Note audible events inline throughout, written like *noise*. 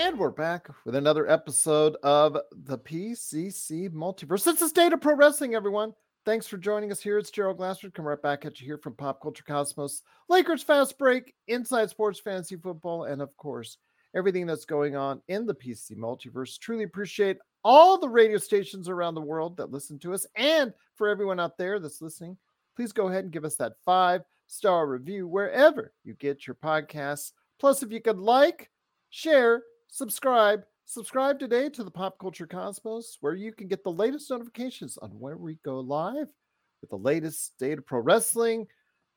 And we're back with another episode of the PCC Multiverse. It's the state of pro wrestling, everyone. Thanks for joining us here. It's Gerald Glassford. Come right back at you here from Pop Culture Cosmos, Lakers Fast Break, Inside Sports Fantasy Football, and of course, everything that's going on in the PCC Multiverse. Truly appreciate all the radio stations around the world that listen to us. And for everyone out there that's listening, please go ahead and give us that five star review wherever you get your podcasts. Plus, if you could like, share, subscribe. Subscribe today to the Pop Culture Cosmos, where you can get the latest notifications on where we go live with the latest state of pro wrestling,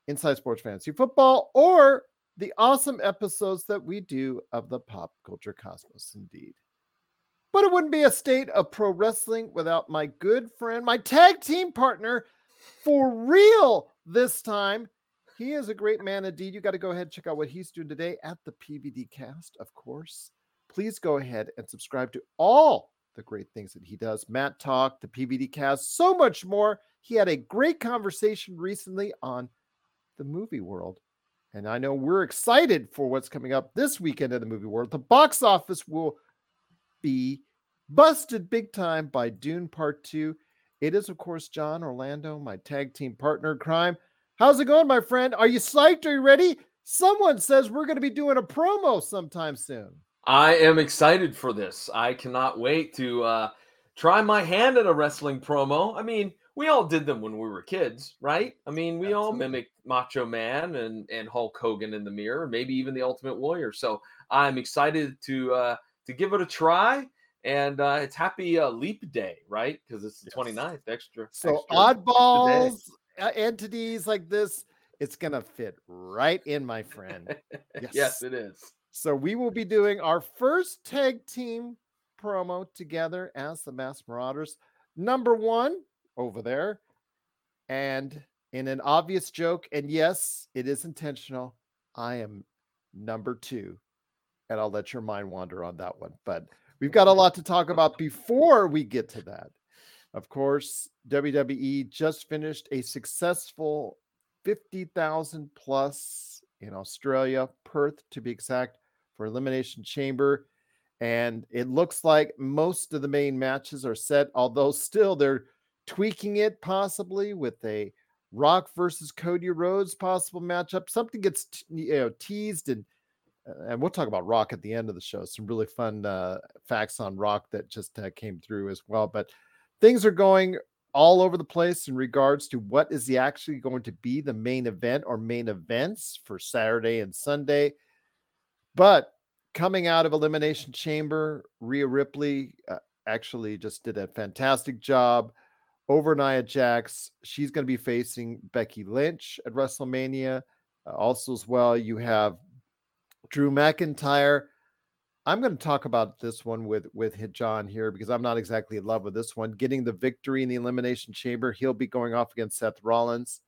inside sports fantasy football, or the awesome episodes that we do of the Pop Culture Cosmos, indeed. But it wouldn't be a state of pro wrestling without my good friend, my tag team partner, for real this time. He is a great man indeed. You got to go ahead and check out what he's doing today at the PVD cast, of course please go ahead and subscribe to all the great things that he does. Matt Talk, the PVD cast, so much more. He had a great conversation recently on the movie world. And I know we're excited for what's coming up this weekend in the movie world. The box office will be busted big time by Dune Part 2. It is, of course, John Orlando, my tag team partner crime. How's it going, my friend? Are you psyched? Are you ready? Someone says we're going to be doing a promo sometime soon. I am excited for this. I cannot wait to uh, try my hand at a wrestling promo. I mean, we all did them when we were kids, right? I mean, we Absolutely. all mimicked Macho Man and and Hulk Hogan in the mirror, maybe even the Ultimate Warrior. So I'm excited to uh, to give it a try. And uh, it's Happy uh, Leap Day, right? Because it's the yes. 29th extra. So extra oddballs, uh, entities like this, it's gonna fit right in, my friend. *laughs* Yes, yes it is. So we will be doing our first tag team promo together as the Masked Marauders. Number one over there. And in an obvious joke, and yes, it is intentional, I am number two. And I'll let your mind wander on that one. But we've got a lot to talk about before we get to that. Of course, WWE just finished a successful 50,000 plus in Australia, Perth to be exact, for Elimination Chamber. And it looks like most of the main matches are set, although still they're tweaking it possibly with a Rock versus Cody Rhodes possible matchup. Something gets you know teased and uh, and we'll talk about Rock at the end of the show. Some really fun uh, facts on Rock that just uh, came through as well. But things are going all over the place in regards to what is the actually going to be the main event or main events for Saturday and Sunday. But coming out of Elimination Chamber, Rhea Ripley uh, actually just did a fantastic job over Nia Jax. She's going to be facing Becky Lynch at WrestleMania. Uh, also, as well, you have Drew McIntyre. I'm going to talk about this one with with John here because I'm not exactly in love with this one. Getting the victory in the Elimination Chamber, he'll be going off against Seth Rollins,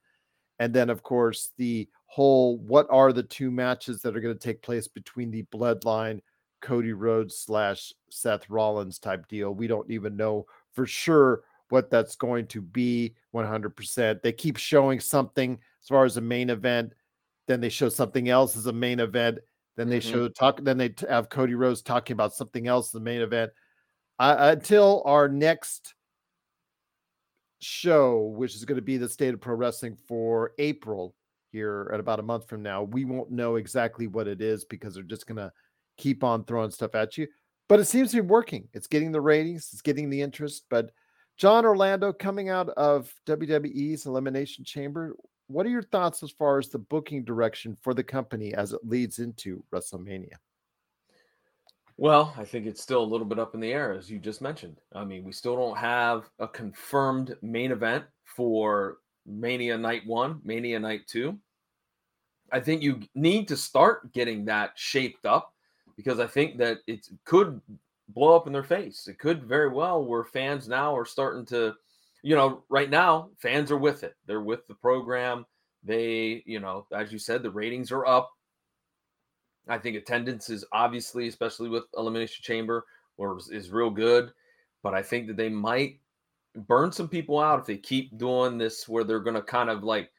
and then of course the whole what are the two matches that are going to take place between the bloodline Cody Rhodes slash Seth Rollins type deal. We don't even know for sure what that's going to be 100%. They keep showing something as far as a main event, then they show something else as a main event, then they mm-hmm. show talk, then they have Cody Rhodes talking about something else the main event. Uh, until our next show, which is going to be the state of pro wrestling for April, here at about a month from now. We won't know exactly what it is because they're just going to keep on throwing stuff at you. But it seems to be working. It's getting the ratings, it's getting the interest. But John Orlando coming out of WWE's Elimination Chamber, what are your thoughts as far as the booking direction for the company as it leads into WrestleMania? Well, I think it's still a little bit up in the air, as you just mentioned. I mean, we still don't have a confirmed main event for Mania Night One, Mania Night Two. I think you need to start getting that shaped up because I think that it could blow up in their face. It could very well where fans now are starting to you know, right now fans are with it. They're with the program. They, you know, as you said, the ratings are up. I think attendance is obviously, especially with Elimination Chamber, or is real good. But I think that they might burn some people out if they keep doing this, where they're going to kind of like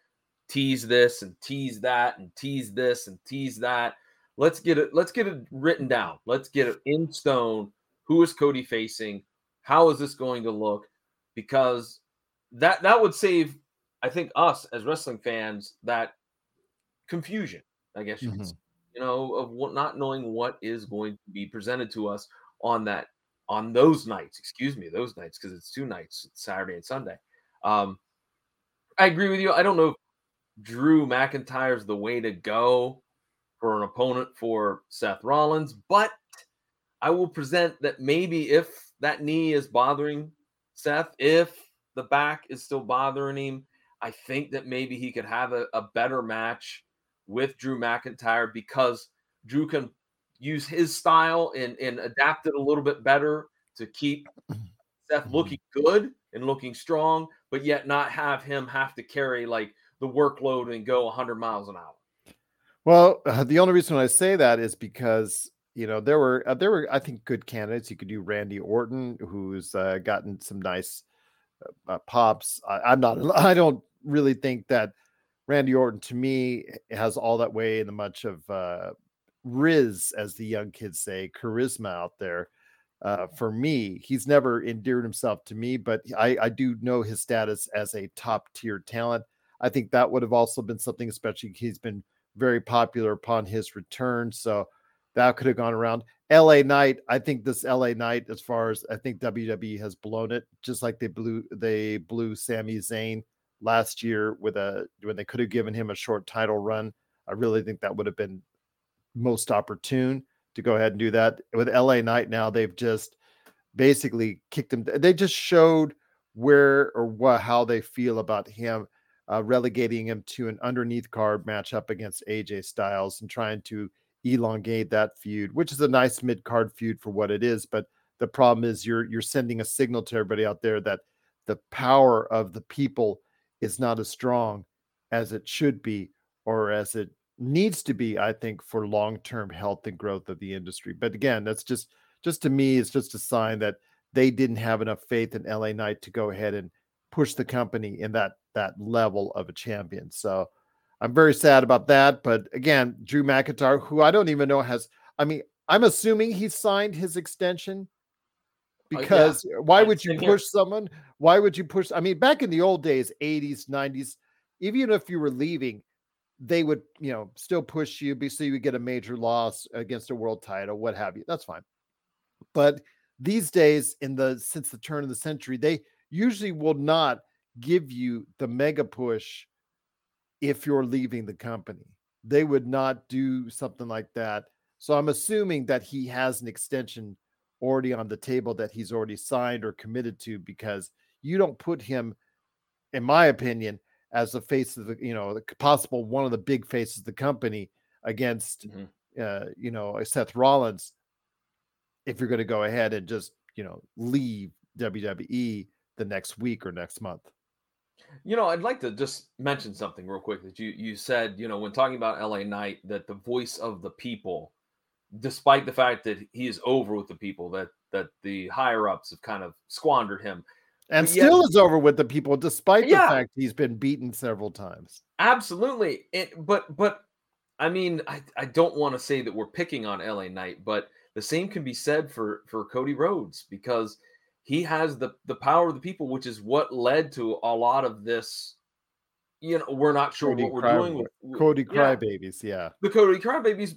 tease this and tease that and tease this and tease that. Let's get it. Let's get it written down. Let's get it in stone. Who is Cody facing? How is this going to look? Because that that would save, I think, us as wrestling fans that confusion. I guess you mm-hmm. you know, of what, not knowing what is going to be presented to us on that on those nights. Excuse me, those nights because it's two nights, Saturday and Sunday. Um, I agree with you. I don't know if Drew McIntyre's the way to go for an opponent for Seth Rollins, but I will present that maybe if that knee is bothering Seth, if the back is still bothering him, I think that maybe he could have a, a better match with Drew McIntyre because Drew can use his style and, and adapt it a little bit better to keep Seth mm-hmm. looking good and looking strong, but yet not have him have to carry like the workload and go 100 miles an hour. Well, uh, the only reason I say that is because you know there were uh, there were I think good candidates. You could do Randy Orton, who's uh, gotten some nice uh, uh pops. I, am not. *laughs* I don't really think that Randy Orton to me has all that way in the much of uh, riz, as the young kids say, charisma out there. Uh, for me, he's never endeared himself to me, but I, I do know his status as a top tier talent. I think that would have also been something, especially he's been very popular upon his return. So that could have gone around. LA Knight, I think this LA Knight, as far as I think WWE has blown it, just like they blew they blew Sami Zayn last year with a when they could have given him a short title run. I really think that would have been most opportune to go ahead and do that. With LA Knight now, they've just basically kicked him. They just showed where or what how they feel about him uh, relegating him to an underneath card matchup against AJ Styles and trying to elongate that feud, which is a nice mid card feud for what it is. But the problem is you're you're sending a signal to everybody out there that the power of the people is not as strong as it should be or as it needs to be i think for long-term health and growth of the industry but again that's just just to me it's just a sign that they didn't have enough faith in la knight to go ahead and push the company in that that level of a champion. So I'm very sad about that. But again, Drew McIntyre, who I don't even know has, I mean, I'm assuming he signed his extension because uh, yeah. why would you push someone? Why would you push? I mean, back in the old days, 80s, 90s, even if you were leaving, they would, you know, still push you be so you would get a major loss against a world title, what have you. That's fine. But these days, in the since the turn of the century, they usually will not give you the mega push if you're leaving the company. They would not do something like that. So I'm assuming that he has an extension already on the table that he's already signed or committed to because you don't put him, in my opinion, as the face of the, you know, the possible one of the big faces of the company against, mm-hmm. uh, you know, Seth Rollins. If you're going to go ahead and just, you know, leave WWE the next week or next month. You know, I'd like to just mention something real quick that you you said, you know, when talking about LA Knight, that the voice of the people, despite the fact that he is over with the people, that that the higher ups have kind of squandered him. And still is over with the people, despite yeah, the fact he's been beaten several times. Absolutely. It, but but I mean, I, I don't want to say that we're picking on LA Knight, but the same can be said for for Cody Rhodes because he has the the power of the people, which is what led to a lot of this. You know, we're not sure Cody what we're Cry, doing with Cody Crybabies, yeah. yeah. The Cody Crybabies,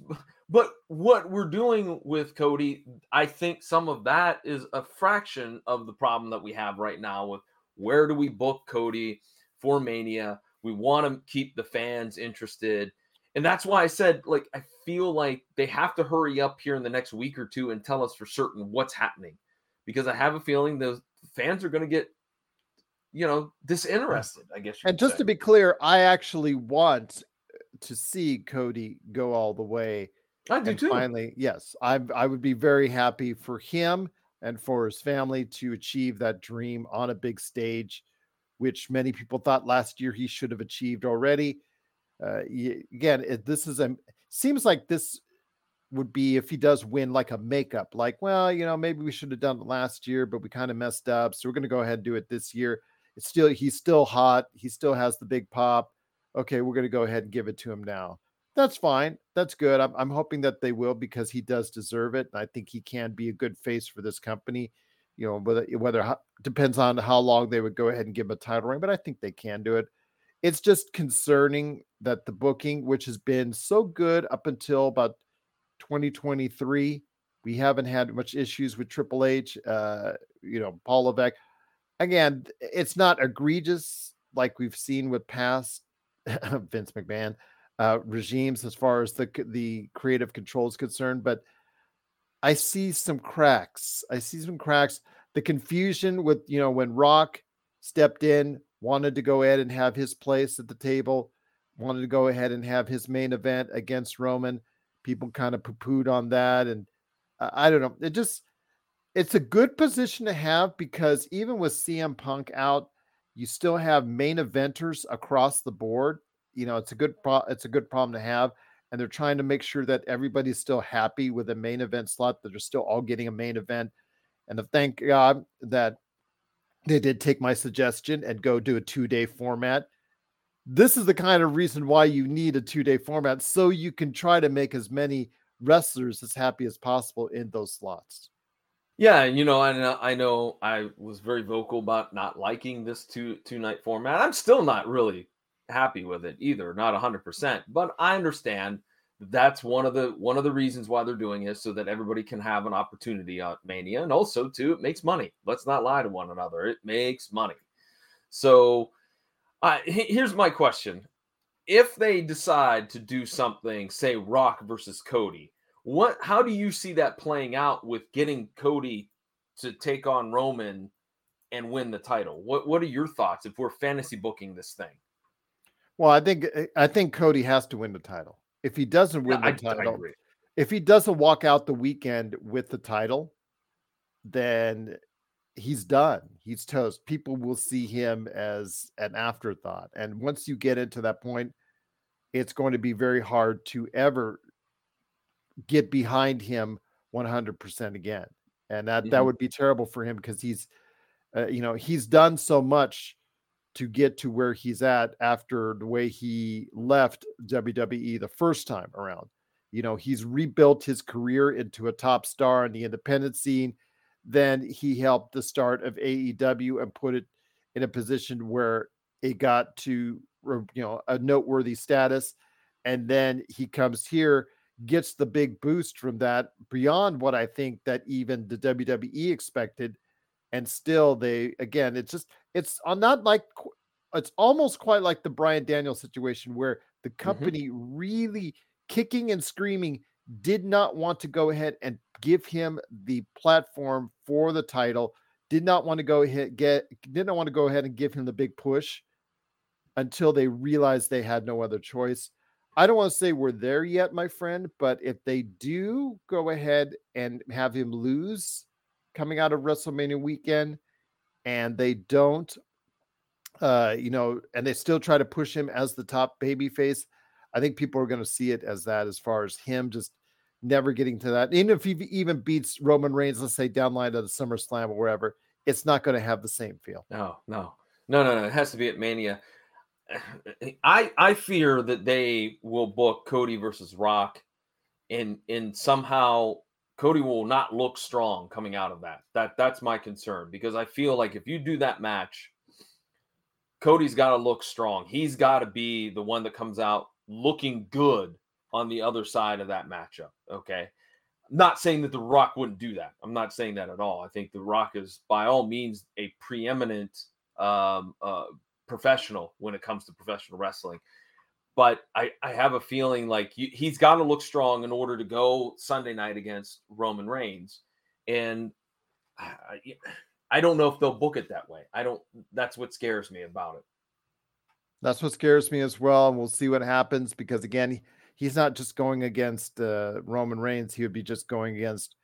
but what we're doing with Cody, I think some of that is a fraction of the problem that we have right now with where do we book Cody for Mania? We want to keep the fans interested. And that's why I said, like, I feel like they have to hurry up here in the next week or two and tell us for certain what's happening because I have a feeling those fans are going to get, you know, disinterested. I guess. And just say. to be clear, I actually want to see Cody go all the way. I do too. Finally, yes, I I would be very happy for him and for his family to achieve that dream on a big stage which many people thought last year he should have achieved already. Uh, again, it, this is a seems like this would be if he does win like a makeup, like, well, you know, maybe we should have done it last year, but we kind of messed up. So we're going to go ahead and do it this year. It's still, he's still hot. He still has the big pop. Okay, we're going to go ahead and give it to him now. That's fine. That's good. I'm, I'm hoping that they will because he does deserve it. I think he can be a good face for this company. You know, whether whether depends on how long they would go ahead and give him a title ring, but I think they can do it. It's just concerning that the booking, which has been so good up until about 2023. We haven't had much issues with Triple H, uh, you know, Paul Levesque. Again, it's not egregious like we've seen with past *laughs* Vince McMahon uh, regimes as far as the the creative control is concerned, but I see some cracks. I see some cracks. The confusion with you know when Rock stepped in, wanted to go ahead and have his place at the table, wanted to go ahead and have his main event against Roman people kind of poo-pooed on that and i don't know it just it's a good position to have because even with cm punk out you still have main eventers across the board. You know it's a good pro- it's a good problem to have and they're trying to make sure that everybody's still happy with a main event slot that they're still all getting a main event. And thank god that they did take my suggestion and go do a two day format. This is the kind of reason why you need a two day format so you can try to make as many wrestlers as happy as possible in those slots. Yeah, you know, I know, I know I was very vocal about not liking this two two night format. I'm still not really happy with it either, not 100%, but I understand that's one of the one of the reasons why they're doing it so that everybody can have an opportunity at Mania and also too it makes money. Let's not lie to one another. It makes money. So uh, here's my question: If they decide to do something, say Rock versus Cody, what? How do you see that playing out with getting Cody to take on Roman and win the title? What What are your thoughts if we're fantasy booking this thing? Well, I think I think Cody has to win the title. If he doesn't win the I, title, I if he doesn't walk out the weekend with the title, then he's done. He's toast. People will see him as an afterthought. And once you get into that point, it's going to be very hard to ever get behind him 100% again. And that mm-hmm. that would be terrible for him because he's uh, you know, he's done so much to get to where he's at after the way he left WWE the first time around. You know, he's rebuilt his career into a top star in the independent scene then he helped the start of AEW and put it in a position where it got to you know a noteworthy status and then he comes here gets the big boost from that beyond what I think that even the WWE expected and still they again it's just it's not like it's almost quite like the Bryan Daniels situation where the mm-hmm. company mm-hmm. really kicking and screaming did not want to go ahead and give him the platform for the title. Did not want to go ahead get did not want to go ahead and give him the big push until they realized they had no other choice. I don't want to say we're there yet, my friend, but if they do go ahead and have him lose coming out of WrestleMania weekend and they don't uh you know and they still try to push him as the top baby face, I think people are going to see it as that as far as him just never getting to that. Even if he even beats Roman Reigns, let's say downline of the SummerSlam or wherever, it's not going to have the same feel. No, no, no, no, no. It has to be at Mania. I I fear that they will book Cody versus Rock, and and somehow Cody will not look strong coming out of that. That that's my concern because I feel like if you do that match, Cody's got to look strong. He's got to be the one that comes out looking good on the other side of that matchup. Okay. Not saying that The Rock wouldn't do that. I'm not saying that at all. I think The Rock is, by all means, a preeminent um, uh, professional when it comes to professional wrestling. But I, I have a feeling like he's got to look strong in order to go Sunday night against Roman Reigns. And I, I don't know if they'll book it that way. I don't, that's what scares me about it. That's what scares me as well. And we'll see what happens because, again, he's not just going against uh, Roman Reigns. He would be just going against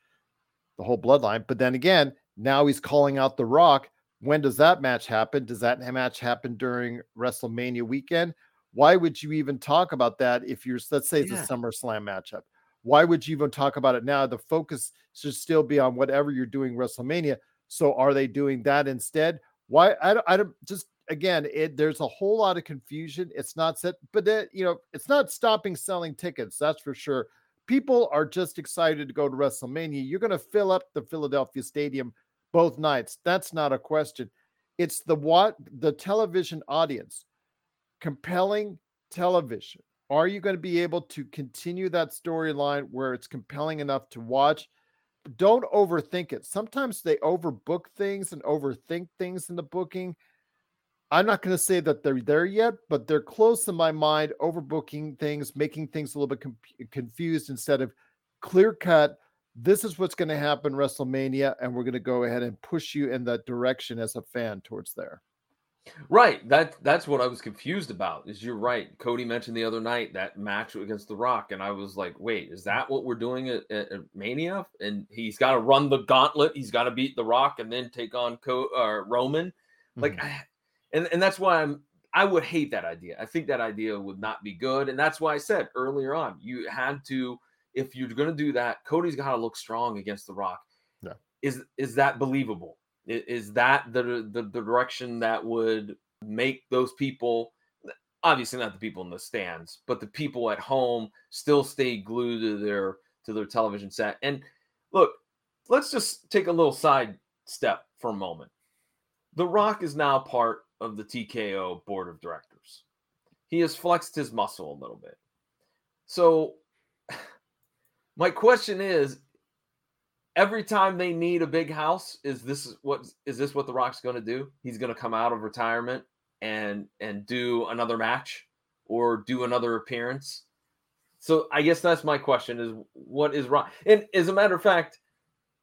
the whole bloodline. But then again, now he's calling out The Rock When does that match happen? Does that match happen during WrestleMania weekend? Why would you even talk about that if you're, let's say it's Yeah. a SummerSlam matchup? Why would you even talk about it now? The focus should still be on whatever you're doing WrestleMania. So are they doing that instead? Why? I don't, I don't just again, it there's a whole lot of confusion. It's not set, but that you know, it's not stopping selling tickets. That's for sure. People are just excited to go to WrestleMania. You're going to fill up the Philadelphia Stadium both nights. That's not a question. It's the what the television audience, compelling television. Are you going to be able to continue that storyline where it's compelling enough to watch? Don't overthink it. Sometimes they overbook things and overthink things in the booking. I'm not going to say that they're there yet, but they're close in my mind, overbooking things, making things a little bit com- confused instead of clear cut. This is what's going to happen WrestleMania, and we're going to go ahead and push you in that direction as a fan towards there. Right. That that's what I was confused about. Is you're right. Cody mentioned the other night that match against The Rock, and I was like, wait, is that what we're doing at, at, at Mania? And he's got to run the gauntlet. He's got to beat The Rock and then take on Co- uh, Roman. Like, Mhm. I, and and that's why I'm. I would hate that idea. I think that idea would not be good, and that's why I said earlier on, you had to, if you're going to do that, Cody's got to look strong against The Rock. Yeah. Is is that believable? Is that the the, the direction that would make those people? Obviously, not the people in the stands, but the people at home still stay glued to their to their television set. And look, let's just take a little side step for a moment. The Rock is now part of the TKO board of directors. He has flexed his muscle a little bit. So, my question is every time they need a big house, is this what is this what the Rock's going to do? He's going to come out of retirement and and do another match or do another appearance. So I guess that's my question is what is wrong? And as a matter of fact,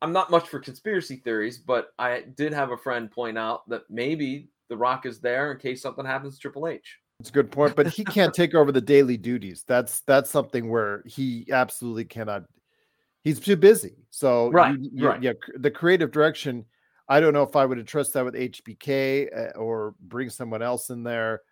I'm not much for conspiracy theories, but I did have a friend point out that maybe The Rock is there in case something happens to Triple H. It's a good point, but he can't *laughs* take over the daily duties. That's that's something where he absolutely cannot. He's too busy. So Right, you- you- right. yeah, the creative direction. I don't know if I would entrust that with HBK uh, or bring someone else in there.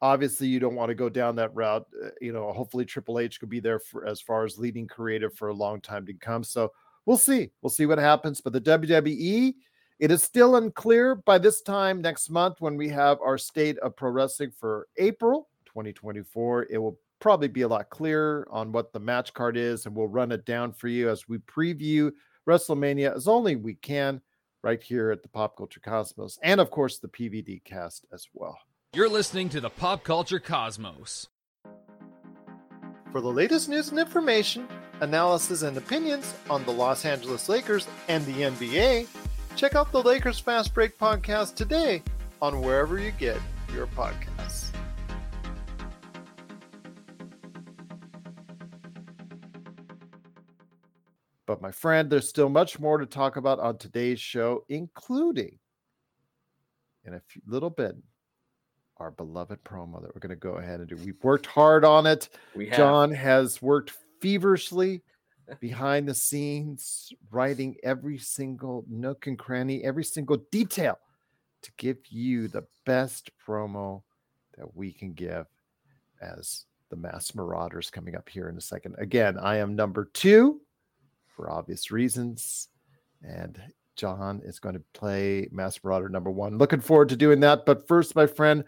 Obviously, you don't want to go down that route. Uh, you know, hopefully Triple H could be there for as far as leading creative for a long time to come. So we'll see. We'll see what happens. But the WWE, it is still unclear by this time next month when we have our state of pro wrestling for April 2024. It will probably be a lot clearer on what the match card is, and we'll run it down for you as we preview WrestleMania as only we can right here at the Pop Culture Cosmos, and of course the PVD cast as well. You're listening to the Pop Culture Cosmos. For the latest news and information, analysis and opinions on the Los Angeles Lakers and the NBA, check out the Lakers Fast Break podcast today on wherever you get your podcasts. But my friend, there's still much more to talk about on today's show, including in a few, little bit our beloved promo that we're going to go ahead and do. We've worked hard on it. We have John has worked feverishly behind the scenes, writing every single nook and cranny, every single detail to give you the best promo that we can give as the Masked Marauders coming up here in a second. Again, I am number two for obvious reasons. And John is going to play Masked Marauder number one. Looking forward to doing that. But first, my friend,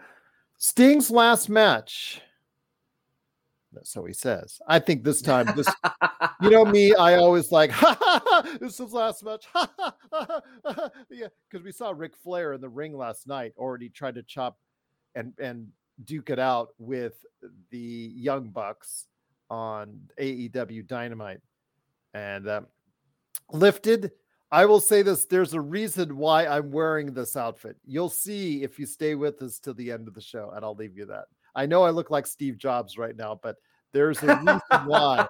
Sting's last match. So he says. I think this time, this *laughs* you know me, I always like, ha, ha, ha, this is last match. Ha, ha, ha, ha, yeah, because we saw Ric Flair in the ring last night already tried to chop and and duke it out with the Young Bucks on AEW Dynamite and um, lifted. I will say this: there's a reason why I'm wearing this outfit. You'll see if you stay with us till the end of the show, and I'll leave you that. I know I look like Steve Jobs right now, but there's a reason why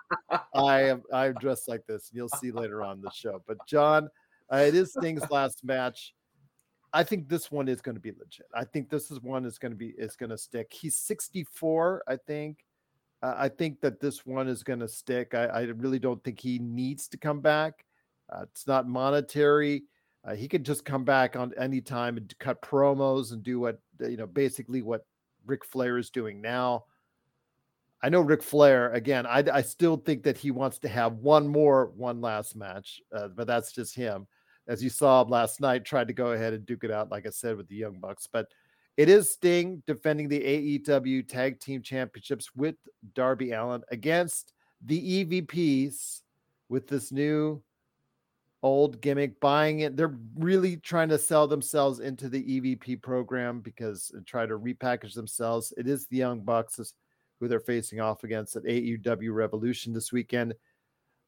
I am I'm dressed like this. You'll see later on the show. But John, uh, it is Sting's last match. I think this one is going to be legit. I think this is one is going to be is going to stick. He's 64, I think. Uh, I think that this one is going to stick. I, I really don't think he needs to come back. Uh, it's not monetary. Uh, he could just come back on any time and cut promos and do what you know, basically what Ric Flair is doing now. I know Ric Flair again. I, I still think that he wants to have one more, one last match, uh, but that's just him. As you saw him last night, tried to go ahead and duke it out, like I said, with the Young Bucks. But it is Sting defending the AEW Tag Team Championships with Darby Allin against the EVPs with this new old gimmick, buying it. They're really trying to sell themselves into the EVP program because and try to repackage themselves. It is the Young Bucks who they're facing off against at AEW Revolution this weekend.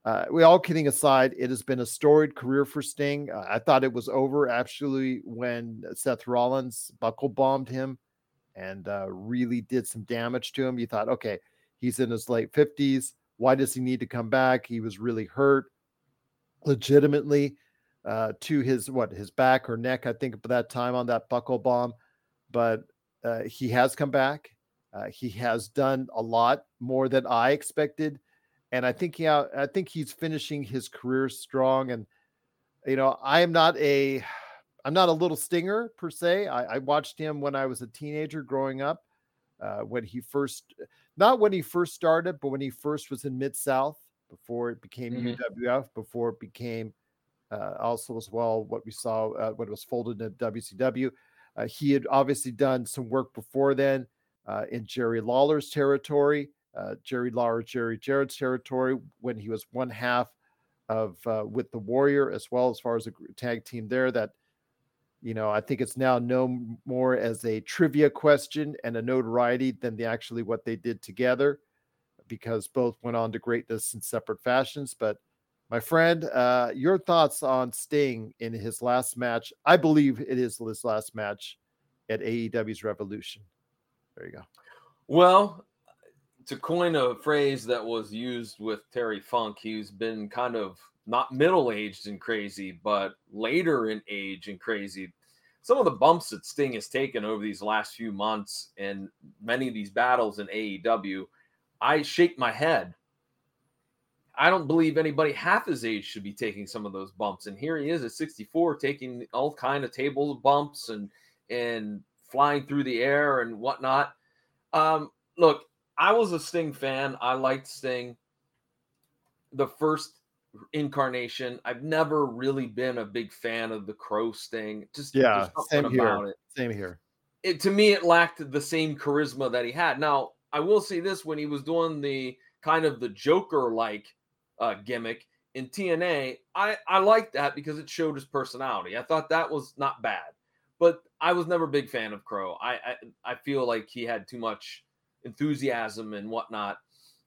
Uh, we all kidding aside, it has been a storied career for Sting. Uh, I thought it was over actually when Seth Rollins buckle bombed him and uh, really did some damage to him. You thought, okay, he's in his late 50s. Why does he need to come back? He was really hurt legitimately uh, to his what his back or neck, I think, at that time on that buckle bomb. But uh, he has come back. Uh, he has done a lot more than I expected and I think he, I think he's finishing his career strong. And you know, I am not a, I'm not a little stinger per se. I, I watched him when I was a teenager growing up, uh, when he first, not when he first started, but when he first was in Mid South before it became mm-hmm. UWF, before it became uh, also as well what we saw uh, when it was folded into WCW. Uh, he had obviously done some work before then uh, in Jerry Lawler's territory uh, Jerry Lawler, Jerry Jarrett's territory when he was one half of uh, with the Warrior, as well as far as a tag team there. That you know, I think it's now known more as a trivia question and a notoriety than the actually what they did together, because both went on to greatness in separate fashions. But my friend, uh, your thoughts on Sting in his last match? I believe it is his last match at AEW's Revolution. There you go. Well, to coin a phrase that was used with Terry Funk, he's been kind of not middle aged and crazy, but later in age and crazy. Some of the bumps that Sting has taken over these last few months and many of these battles in AEW, I shake my head. I don't believe anybody half his age should be taking some of those bumps. And here he is at 64, taking all kind of table bumps and and flying through the air and whatnot. Um, look, I was a Sting fan. I liked Sting. The first incarnation. I've never really been a big fan of the Crow Sting. Just yeah, same here. It. Same here. It to me, it lacked the same charisma that he had. Now, I will say this: when he was doing the kind of the Joker like uh, gimmick in TNA, I I liked that because it showed his personality. I thought that was not bad, but I was never a big fan of Crow. I I, I feel like he had too much enthusiasm and whatnot.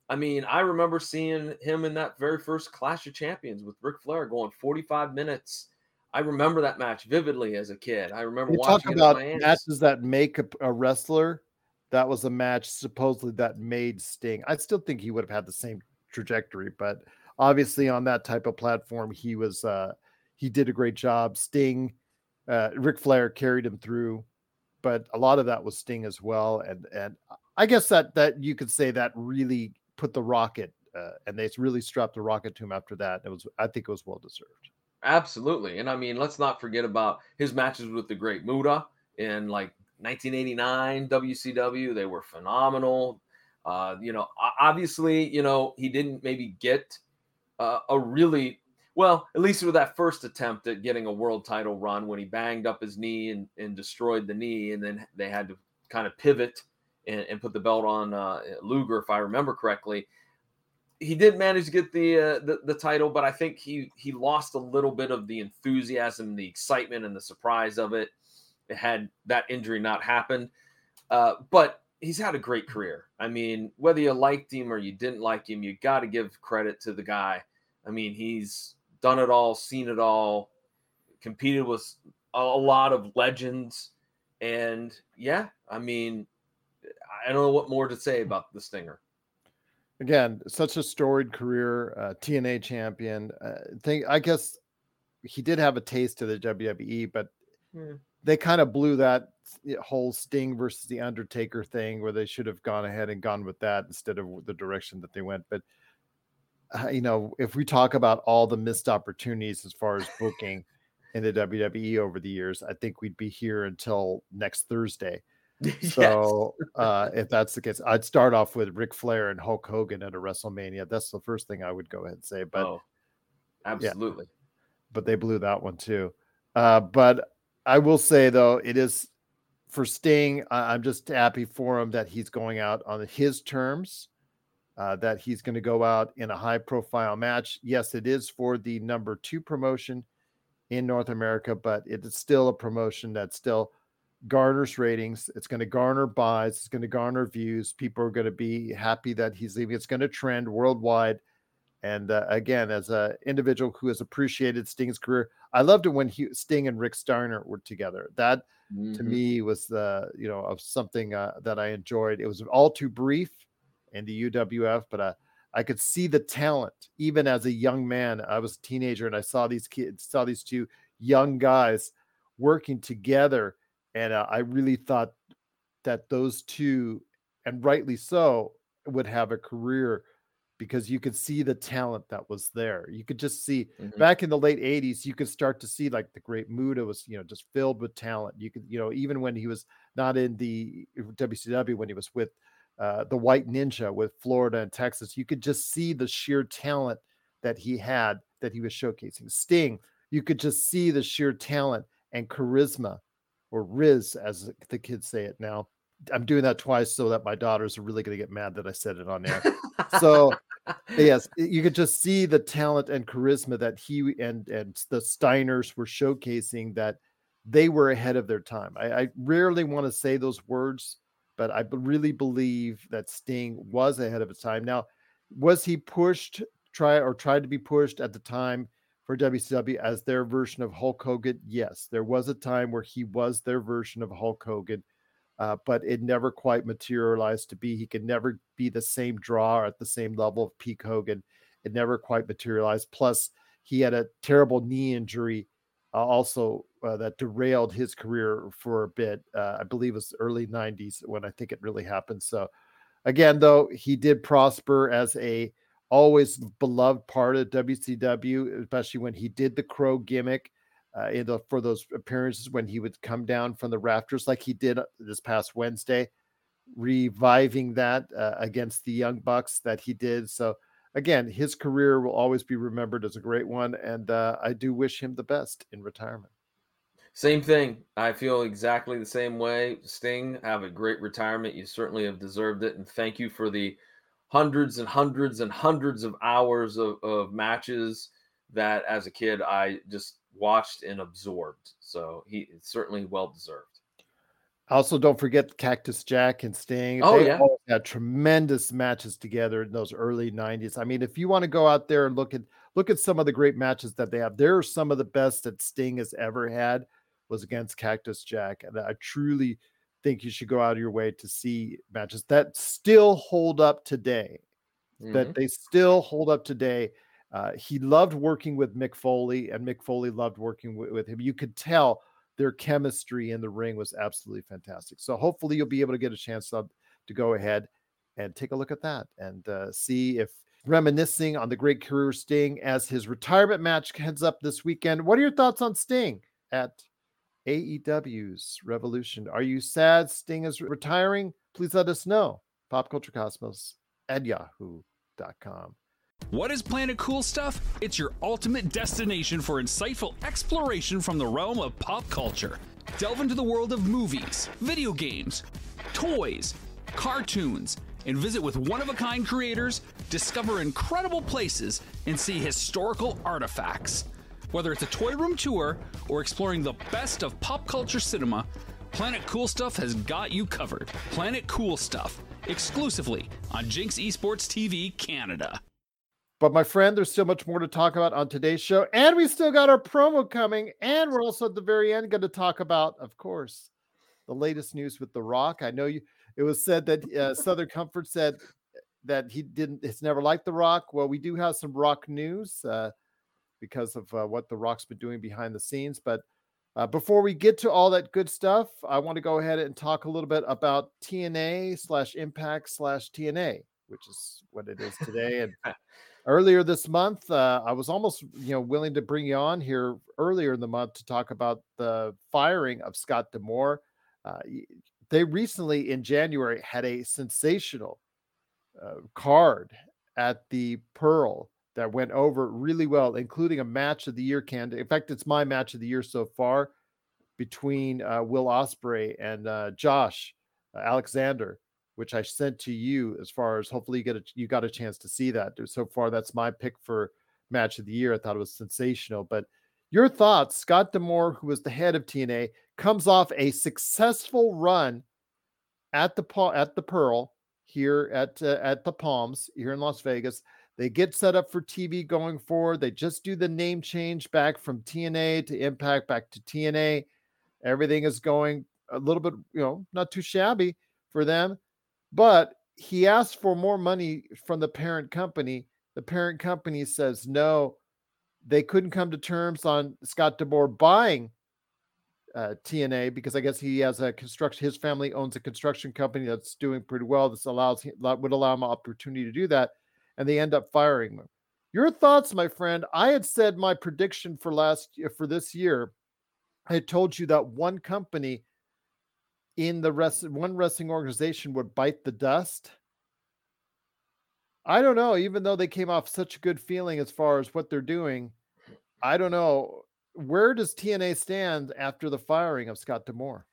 I mean, I remember seeing him in that very first Clash of Champions with Ric Flair going 45 minutes. I remember that match vividly as a kid. I remember you watching talk about matches that make a, a, wrestler. That was a match supposedly that made Sting. I still think he would have had the same trajectory, but obviously on that type of platform, he was uh he did a great job. Sting, uh Ric Flair carried him through, but a lot of that was Sting as well. And and I guess that that you could say that really put the rocket, uh, and they really strapped the rocket to him after that. It was, I think, it was well deserved. Absolutely, and I mean, let's not forget about his matches with the Great Muta in like 1989 WCW. They were phenomenal. Uh, you know, obviously, you know, he didn't maybe get uh, a really well, at least with that first attempt at getting a world title run when he banged up his knee and, and destroyed the knee, and then they had to kind of pivot and, and put the belt on uh, Luger, if I remember correctly. He did manage to get the, uh, the, the title, but I think he he lost a little bit of the enthusiasm, the excitement, and the surprise of it. Had that injury not happened, uh, but he's had a great career. I mean, whether you liked him or you didn't like him, you got to give credit to the guy. I mean, he's done it all, seen it all, competed with a lot of legends, and yeah, I mean, I don't know what more to say about the Stinger. Again, such a storied career, uh, TNA champion. Uh, think I guess he did have a taste to the WWE, but hmm. They kind of blew that whole Sting versus the Undertaker thing, where they should have gone ahead and gone with that instead of the direction that they went. But uh, you know, if we talk about all the missed opportunities as far as booking in the WWE over the years, I think we'd be here until next Thursday. *laughs* So yes. uh, if that's the case, I'd start off with Ric Flair and Hulk Hogan at a WrestleMania. That's the first thing I would go ahead and say. But oh, absolutely. Yeah, but they blew that one too. Uh, but I will say though, it is for Sting. I'm just happy for him that he's going out on his terms. Uh, that he's going to go out in a high profile match. Yes, it is for the number two promotion in North America, but it is still a promotion that still garners ratings. It's going to garner buys. It's going to garner views. People are going to be happy that he's leaving. It's going to trend worldwide. And uh, again, as an individual who has appreciated Sting's career, I loved it when he, Sting and Rick Steiner were together. That mm-hmm. to me was the you know of something uh, that I enjoyed. It was all too brief in the UWF, but uh, I could see the talent even as a young man. I was a teenager and I saw these kids, saw these two young guys working together and uh, I really thought that those two, and rightly so, would have a career because you could see the talent that was there. You could just see mm-hmm. back in the late 80s, you could start to see like the great Muta was, you know, just filled with talent. You could, you know, even when he was not in the WCW, when he was with uh, the White Ninja with Florida and Texas, you could just see the sheer talent that he had that he was showcasing. Sting, you could just see the sheer talent and charisma or Riz, as the kids say it now. I'm doing that twice so that my daughters are really going to get mad that I said it on there. so, yes, you could just see the talent and charisma that he and and the Steiners were showcasing that they were ahead of their time. I, I rarely want to say those words, but I really believe that Sting was ahead of his time. Now, was he pushed, try or tried to be pushed at the time? for WCW as their version of Hulk Hogan. Yes, there was a time where he was their version of Hulk Hogan, uh, but it never quite materialized to be. He could never be the same draw at the same level of peak Hogan. It never quite materialized. Plus, he had a terrible knee injury uh, also uh, that derailed his career for a bit. Uh, I believe it was early 90s when I think it really happened. So, again, though, he did prosper as a always beloved part of WCW, especially when he did the crow gimmick uh, in the, for those appearances when he would come down from the rafters, like he did uh, this past Wednesday, reviving that uh, against the Young Bucks that he did. So, again, his career will always be remembered as a great one. And uh, I do wish him the best in retirement. Same thing. I feel exactly the same way. Sting, have a great retirement. You certainly have deserved it. And thank you for the hundreds and hundreds and hundreds of hours of, of matches that as a kid I just watched and absorbed. So he certainly well deserved. Also, don't forget Cactus Jack and Sting. Oh, they yeah. had tremendous matches together in those early 90s. I mean, if you want to go out there and look at look at some of the great matches that they have, there are some of the best that Sting has ever had was against Cactus Jack. And I truly think you should go out of your way to see matches that still hold up today. Mm-hmm. That they still hold up today. Uh, he loved working with Mick Foley, and Mick Foley loved working with, with him. You could tell their chemistry in the ring was absolutely fantastic. So hopefully you'll be able to get a chance to, to go ahead and take a look at that and uh, see if reminiscing on the great career Sting as his retirement match heads up this weekend. What are your thoughts on Sting at AEW's Revolution. Are you sad Sting is retiring? Please let us know. Pop Culture Cosmos at yahoo.com. What is Planet Cool Stuff? It's your ultimate destination for insightful exploration from the realm of pop culture. Delve into the world of movies, video games, toys, cartoons, and visit with one of a kind creators, discover incredible places, and see historical artifacts. Whether it's a toy room tour or exploring the best of pop culture cinema, Planet Cool Stuff has got you covered. Planet Cool Stuff, exclusively on Jinx Esports TV Canada. But my friend, there's still much more to talk about on today's show. And we still got our promo coming. And we're also at the very end going to talk about, of course, the latest news with The Rock. I know you, it was said that uh, *laughs* Southern Comfort said that he didn't, it's never liked The Rock. Well, we do have some Rock news. Uh, because of uh, what The Rock's been doing behind the scenes. But uh, before we get to all that good stuff, I want to go ahead and talk a little bit about TNA slash Impact slash TNA, which is what it is today. And *laughs* earlier this month, uh, I was almost you know willing to bring you on here earlier in the month to talk about the firing of Scott D'Amore. Uh, they recently in January had a sensational uh, card at the Pearl that went over really well, including a match of the year candidate. In fact, it's my match of the year so far between uh, Will Ospreay and uh, Josh uh, Alexander, which I sent to you. As far as hopefully you get a, you got a chance to see that. So far, that's my pick for match of the year. I thought it was sensational. But your thoughts? Scott D'Amore, who was the head of TNA, comes off a successful run at the at the Pearl here at uh, at the Palms here in Las Vegas. They get set up for TV going forward. They just do the name change back from TNA to Impact back to TNA. Everything is going a little bit, you know, not too shabby for them. But he asked for more money from the parent company. The parent company says no. They couldn't come to terms on Scott D'Amore buying uh, TNA because I guess he has a construction. His family owns a construction company that's doing pretty well. This allows would allow him opportunity to do that, and they end up firing him. Your thoughts, my friend? I had said my prediction for last for this year. I had told you that one company in the rest one wrestling organization would bite the dust. I don't know, even though they came off such a good feeling as far as what they're doing. I don't know. Where does TNA stand after the firing of Scott D'Amore?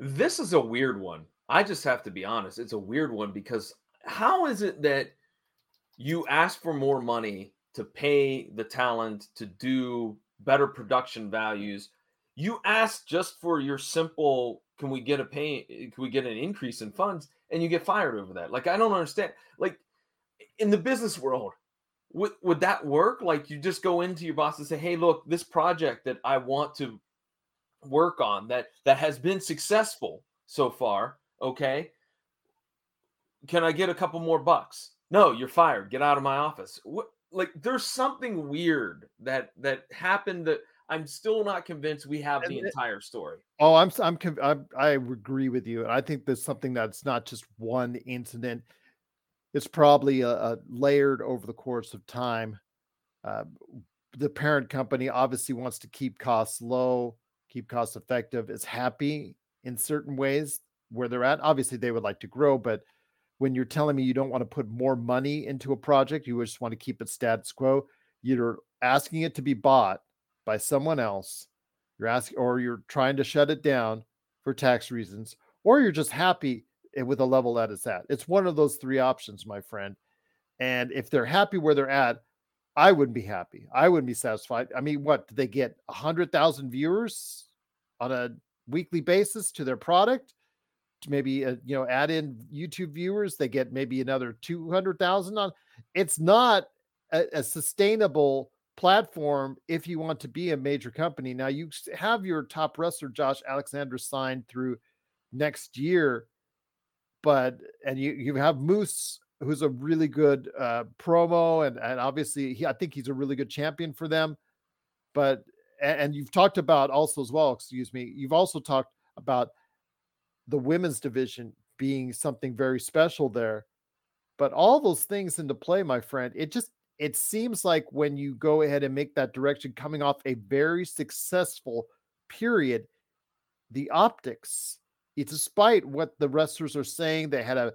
This is a weird one. I just have to be honest. It's a weird one because how is it that you ask for more money to pay the talent to do better production values? You ask just for your simple can we get a pay eh, can we get an increase in funds and you get fired over that? Like i don't understand like in the business world would, would that work? Like you just go into your boss and say hey look this project that i want to work on that that has been successful so far okay can i get a couple more bucks? No you're fired. Get out of my office. What like there's something weird that that happened that I'm still not convinced we have the entire story. Oh, I'm I'm, I'm I agree with you. And I think there's something that's not just one incident. It's probably a, a layered over the course of time. Uh, the parent company obviously wants to keep costs low, keep costs effective. Is happy in certain ways where they're at. Obviously, they would like to grow, but when you're telling me you don't want to put more money into a project, you just want to keep it status quo. You're asking it to be bought by someone else, you're asking, or you're trying to shut it down for tax reasons, or you're just happy with the level that it's at. It's one of those three options, my friend. And if they're happy where they're at, I wouldn't be happy. I wouldn't be satisfied. I mean, what do they get? A hundred thousand viewers on a weekly basis to their product? To maybe uh, you know add in YouTube viewers, they get maybe another two hundred thousand on. It's not a, a sustainable platform if you want to be a major company. Now you have your top wrestler Josh Alexander signed through next year, but and you you have Moose who's a really good uh, promo and and obviously he, I think he's a really good champion for them. But and, and you've talked about also as well, excuse me, you've also talked about the women's division being something very special there. But all those things into play, my friend, it just it seems like when you go ahead and make that direction coming off a very successful period, the optics, it's despite what the wrestlers are saying, they had a,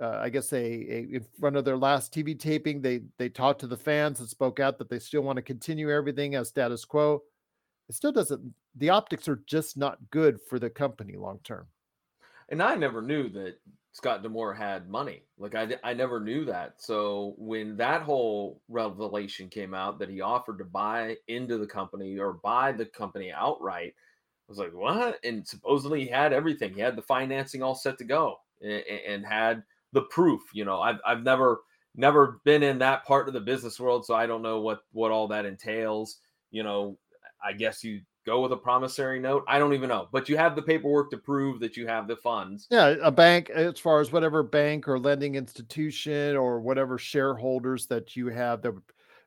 uh, I guess a, a in front of their last TV taping, they they talked to the fans and spoke out that they still want to continue everything as status quo. It still doesn't. The optics are just not good for the company long term. And I never knew that Scott D'Amore had money. Like I, I never knew that. So when that whole revelation came out that he offered to buy into the company or buy the company outright, I was like, what? And supposedly he had everything. He had the financing all set to go and, and had the proof. You know, I've, I've never never been in that part of the business world, so I don't know what what all that entails. You know, I guess you go with a promissory note. I don't even know, but you have the paperwork to prove that you have the funds. Yeah, a bank, as far as whatever bank or lending institution or whatever shareholders that you have that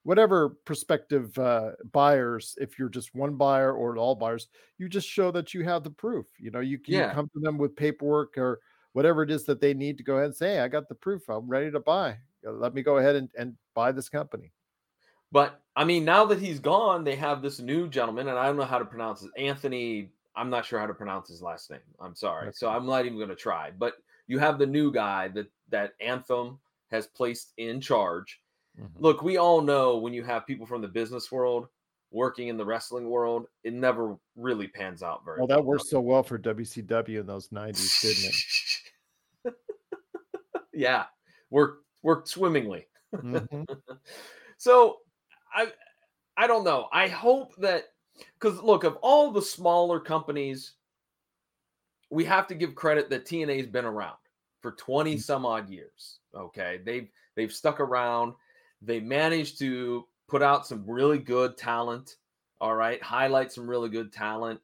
whatever prospective uh, buyers, if you're just one buyer or all buyers, you just show that you have the proof. You know, you can yeah. come to them with paperwork or whatever it is that they need to go ahead and say, hey, I got the proof. I'm ready to buy. Let me go ahead and, and buy this company. But I mean, now that he's gone, they have this new gentleman, and I don't know how to pronounce it. Anthony, I'm not sure how to pronounce his last name. I'm sorry. So I'm not even going to try. But you have the new guy that that Anthem has placed in charge. Mm-hmm. Look, we all know when you have people from the business world working in the wrestling world, it never really pans out very Well, well. that worked so well for WCW in those 90s, didn't it? *laughs* yeah, worked worked swimmingly. Mhm. *laughs* So I I don't know. I hope that because look, of all the smaller companies, we have to give credit that TNA's been around for 20 mm-hmm. some odd years. Okay. They've they've stuck around. They managed to put out some really good talent. All right. Highlight some really good talent.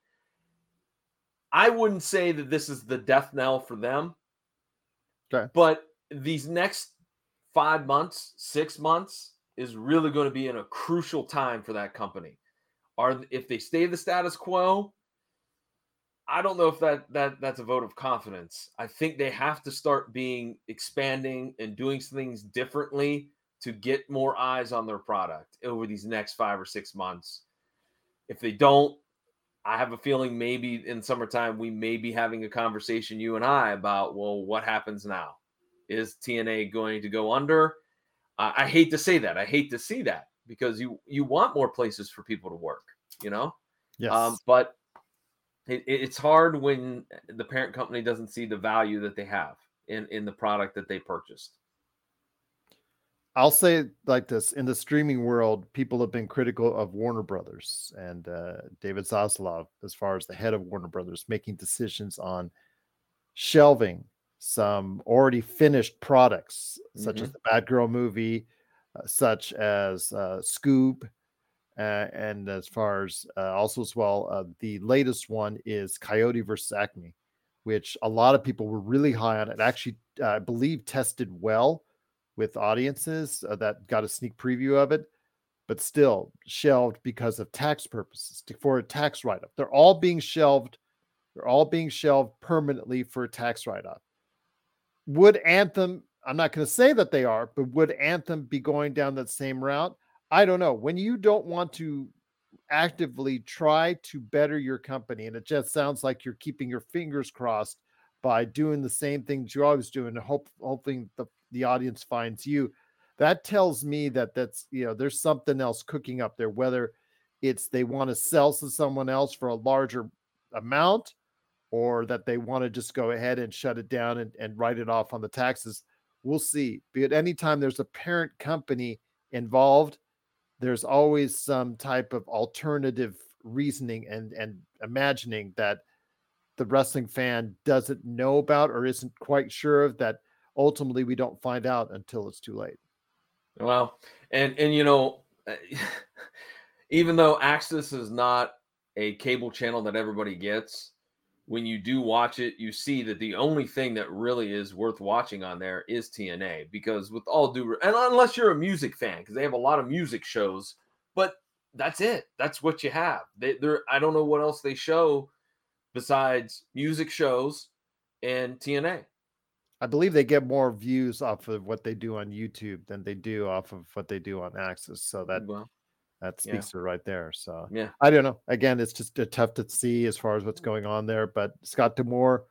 I wouldn't say that this is the death knell for them. Okay. But these next five months, six months is really going to be in a crucial time for that company. Are if they stay the status quo, I don't know if that that that's a vote of confidence. I think they have to start being expanding and doing things differently to get more eyes on their product over these next five or six months. If they don't, I have a feeling maybe in summertime we may be having a conversation, you and I, about well, what happens now? Is TNA going to go under? I, I hate to say that. I hate to see that because you you want more places for people to work, you know. Yes. Um, but it, it- it's hard when the parent company doesn't see the value that they have in in the product that they purchased. I'll say it like this: in the streaming world, people have been critical of Warner Brothers and uh, David Zaslav, as far as the head of Warner Brothers, making decisions on shelving some already finished products, such as the Batgirl movie, uh, such as uh, Scoob, uh, and as far as uh, also as well, uh, the latest one is Coyote versus Acme, which a lot of people were really high on. It actually, uh, I believe, tested well with audiences uh, that got a sneak preview of it, but still shelved because of tax purposes for a tax write up. They're all being shelved. They're all being shelved permanently for a tax write up. Would Anthem, I'm not going to say that they are, but would Anthem be going down that same route? I don't know. When you don't want to actively try to better your company, and it just sounds like you're keeping your fingers crossed by doing the same things you're always doing, and hope hoping the the audience finds you. That tells me that that's you know there's something else cooking up there. Whether it's they want to sell to someone else for a larger amount, or that they want to just go ahead and shut it down and, and write it off on the taxes. We'll see. But anytime there's a parent company involved, there's always some type of alternative reasoning and and imagining that the wrestling fan doesn't know about or isn't quite sure of that ultimately we don't find out until it's too late Well, and and you know, eh, *laughs* even though AXS is not a cable channel that everybody gets, when you do watch it, you see that the only thing that really is worth watching on there is TNA. Because with all due, and unless you're a music fan, because they have a lot of music shows, but that's it. That's what you have. They, they're I don't know what else they show besides music shows and TNA. i believe they get more views off of what they do on youtube than they do off of what they do on AXS. so that well, that yeah. speaks to it right there so yeah. I don't know. Again, it's just uh, tough to see as far as what's going on there. But Scott D'Amore,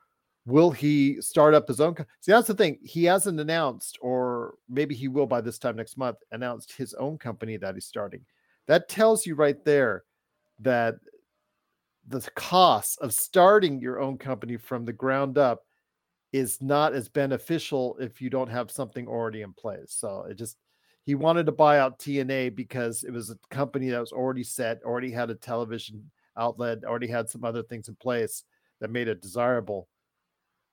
will he start up his own? Co- see, that's the thing. He hasn't announced, or maybe he will by this time next month, announced his own company that he's starting. That tells you right there that the cost of starting your own company from the ground up is not as beneficial if you don't have something already in place. So it just he wanted to buy out TNA because it was a company that was already set, already had a television outlet, already had some other things in place that made it desirable.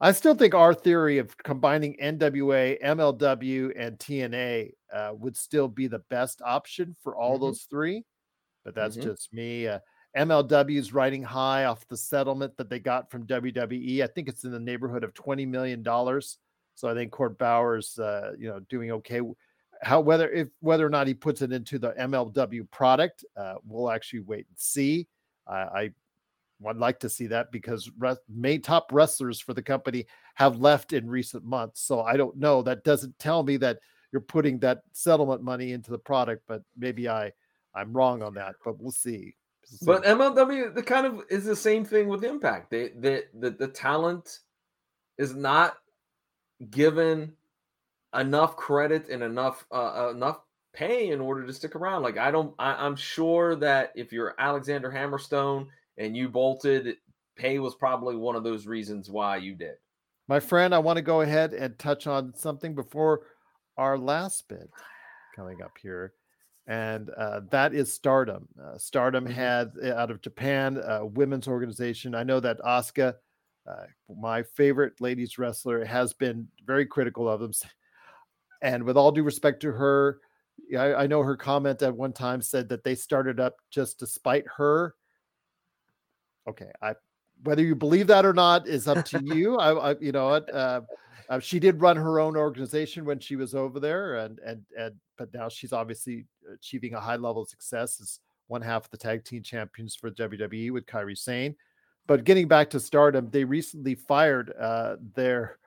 I still think our theory of combining NWA, MLW, and TNA uh, would still be the best option for all Mhm. those three, but that's Mhm. just me. Uh, MLW is riding high off the settlement that they got from WWE. I think it's in the neighborhood of twenty million dollars. So I think Court Bauer, uh, you know, doing okay. How whether if whether or not he puts it into the MLW product, uh, we'll actually wait and see. I, I would like to see that because re- main top wrestlers for the company have left in recent months. So I don't know. That doesn't tell me that you're putting that settlement money into the product. But maybe I I'm wrong on that. But we'll see. But MLW, the kind of is the same thing with Impact. They, they the, the talent is not given enough credit and enough uh, enough pay in order to stick around. Like I don't, I, I'm sure that if you're Alexander Hammerstone and you bolted, pay was probably one of those reasons why you did. My friend, I want to go ahead and touch on something before our last bit coming up here. And uh, that is Stardom. Uh, Stardom Mhm. had uh, out of Japan a women's organization. I know that Asuka, uh, my favorite ladies wrestler, has been very critical of them. *laughs* And with all due respect to her, I, I know her comment at one time said that they started up just to spite her. Okay, I whether you believe that or not is up to *laughs* you. I, I you know what. Uh, uh, she did run her own organization when she was over there, and and and but now she's obviously achieving a high level of success as one half of the tag team champions for WWE with Kairi Sane. But getting back to Stardom, they recently fired uh, their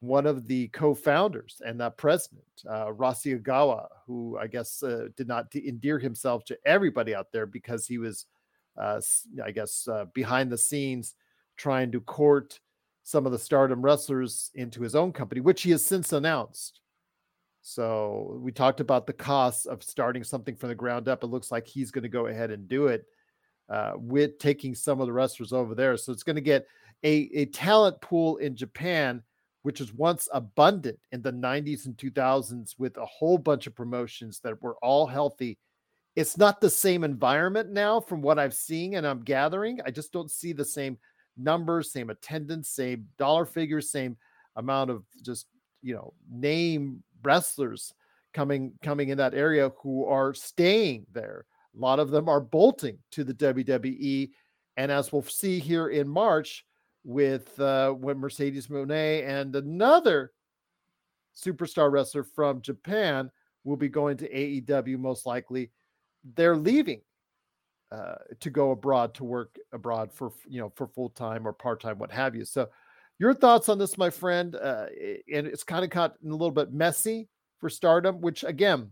one of the co-founders and the president, uh, Rossy Ogawa, who I guess uh, did not de- endear himself to everybody out there because he was, uh, I guess, uh, behind the scenes trying to court some of the Stardom wrestlers into his own company, which he has since announced. So we talked about the costs of starting something from the ground up. It looks like he's going to go ahead and do it uh, with taking some of the wrestlers over there. So it's going to get a, a talent pool in Japan, which was once abundant in the 90s and 2000s with a whole bunch of promotions that were all healthy. It's not the same environment now from what I've seen and I'm gathering. I just don't see the same numbers, same attendance, same dollar figures, same amount of just, you know, name wrestlers coming coming in that area who are staying there. A lot of them are bolting to the WWE. And as we'll see here in March with uh, when Mercedes Moné and another superstar wrestler from Japan will be going to AEW most likely, they're leaving uh, to go abroad to work abroad for you know for full time or part time, what have you. So, your thoughts on this, my friend? Uh, and it's kind of gotten a little bit messy for Stardom, which again,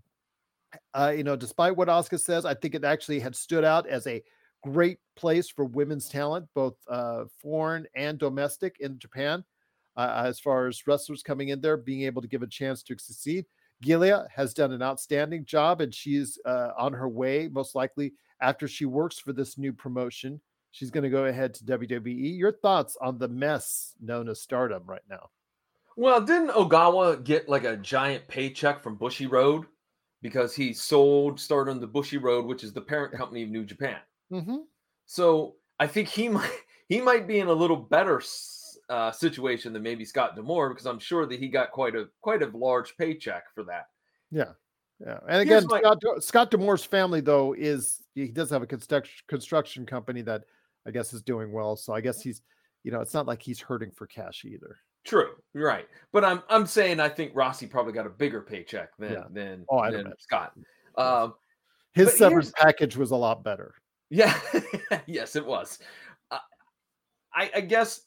uh, you know, despite what Asuka says, I think it actually had stood out as a great place for women's talent, both uh, foreign and domestic in Japan. Uh, as far as wrestlers coming in there, being able to give a chance to succeed. Giulia has done an outstanding job, and she's uh, on her way, most likely after she works for this new promotion. She's going to go ahead to WWE. Your thoughts on the mess known as Stardom right now? Well, didn't Ogawa get like a giant paycheck from Bushiroad because he sold Stardom to Bushiroad, which is the parent company of New Japan? Mm-hmm. So I think he *laughs* might he might be in a little better uh, situation than maybe Scott D'Amore because I'm sure that he got quite a quite a large paycheck for that. Yeah. Yeah. And again, my- Scott, Scott D'Amore's family, though, is he does have a construction construction company that I guess is doing well. So I guess he's, you know, it's not like he's hurting for cash either. True, right. But I'm I'm saying I think Rossy probably got a bigger paycheck than Yeah. than, Oh, than. Scott. Um, His severance package was a lot better. Yeah, *laughs* yes, it was. Uh, I, I guess,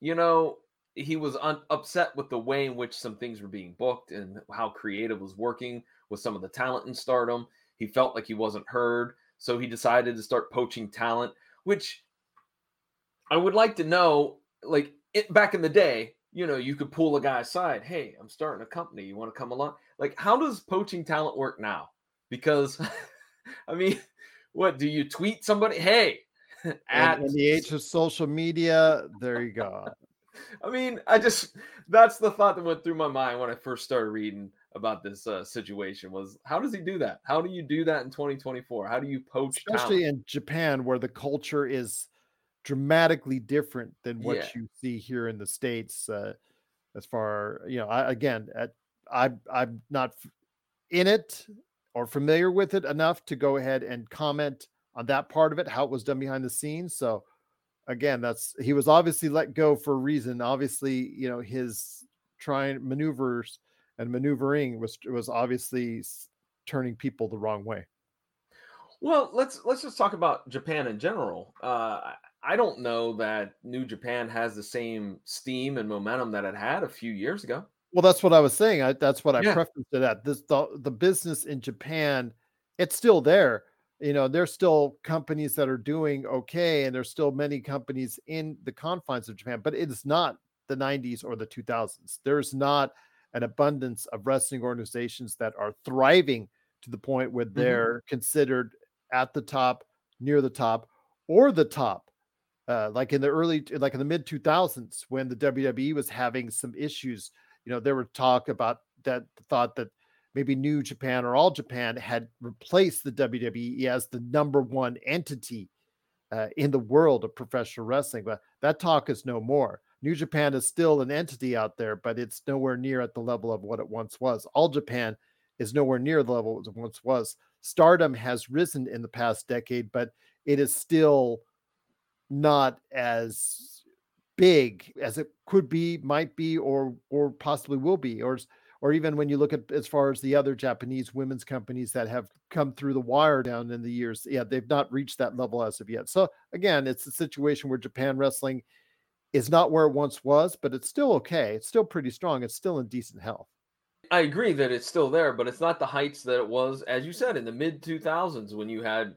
you know, he was un- upset with the way in which some things were being booked and how creative was working with some of the talent in stardom. He felt like he wasn't heard. So he decided to start poaching talent, which I would like to know. Like it, back in the day, you know, you could pull a guy aside. Hey, I'm starting a company. You want to come along? Like, how does poaching talent work now? Because, *laughs* I mean, what do you tweet somebody? Hey, *laughs* at in the age of social media, there you go. *laughs* I mean, I just that's the thought that went through my mind when I first started reading about this uh, situation was how does he do that? How do you do that in 2024? How do you poach Especially talent? in Japan, where the culture is dramatically different than what Yeah. you see here in the states. Uh, as far you know, I, again, at, I I'm not in it or familiar with it enough to go ahead and comment on that part of it, how it was done behind the scenes. So again, that's he was obviously let go for a reason. Obviously, you know, his trying maneuvers and maneuvering was was obviously turning people the wrong way. Well, let's let's just talk about Japan in general. Uh, I don't know that New Japan has the same steam and momentum that it had a few years ago. Well, that's what I was saying. I, that's what I Yeah. prefaced it at. This the, the business in Japan, it's still there. You know, there's still companies that are doing okay, and there's still many companies in the confines of Japan, but it is not the 90s or the 2000s. There's not an abundance of wrestling organizations that are thriving to the point where they're considered at the top, near the top, or the top. Uh, like in the early, like in the mid 2000s, when the WWE was having some issues, you know, there were talk about that thought that maybe New Japan or All Japan had replaced the WWE as the number one entity uh, in the world of professional wrestling. But that talk is no more. New Japan is still an entity out there, but it's nowhere near at the level of what it once was. All Japan is nowhere near the level it once was. Stardom has risen in the past decade, but it is still not as big as it could be, might be, or or possibly will be, or or even when you look at as far as the other Japanese women's companies that have come through the wire down in the years, yeah, they've not reached that level as of yet. So again, it's a situation where Japan wrestling is not where it once was, but it's still okay. It's still pretty strong. It's still in decent health. I agree that it's still there, but it's not the heights that it was, as you said, in the mid 2000s when you had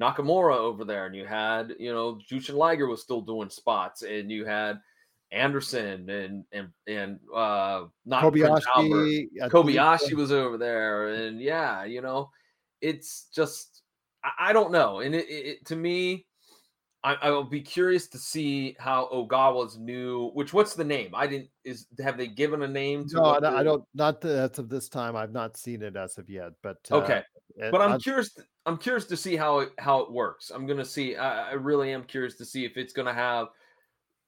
Nakamura over there and you had, you know, Jushin Liger was still doing spots and you had Anderson and and and uh not. Kobayashi, Kobayashi was over there, and yeah, you know, it's just I, I don't know, and it, it, to me, I, I will be curious to see how Ogawa's new. Which what's the name? I didn't is have they given a name to? No, I, I don't. Not as of this time. I've not seen it as of yet. But uh, Okay, it- but I'm I- curious. I'm curious to see how it how it works. I'm gonna see. I, I really am curious to see if it's gonna have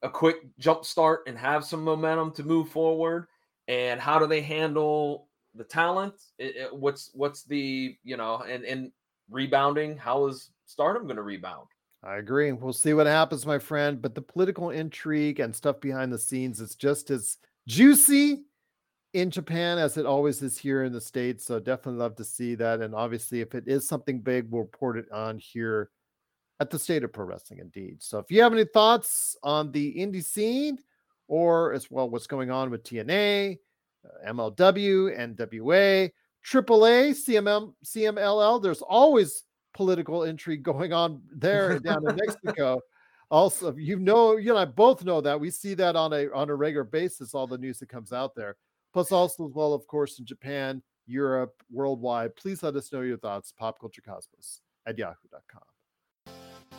a quick jump start and have some momentum to move forward. And how do they handle the talent? It- it- what's what's the you know and and rebounding? How is Stardom gonna rebound? I agree. We'll see what happens, my friend. But the political intrigue and stuff behind the scenes is just as juicy in Japan as it always is here in the States. So definitely love to see that. And obviously, if it is something big, we'll report it on here at the State of Pro Wrestling indeed. So if you have any thoughts on the indie scene or as well what's going on with TNA, uh, MLW, NWA, AAA, CMM, CMLL, there's always political intrigue *laughs* going on there down in Mexico. Also, you know, you and I both know that we see that on a on a regular basis, all the news that comes out there. Plus, also as well, of course, in Japan, Europe, worldwide. Please let us know your thoughts. Popculturecosmos at yahoo.com.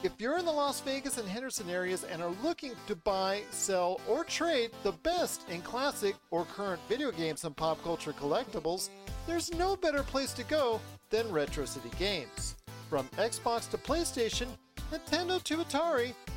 If you're in the Las Vegas and Henderson areas and are looking to buy, sell, or trade the best in classic or current video games and pop culture collectibles, there's no better place to go than Retro City Games. From Xbox to PlayStation, Nintendo to Atari,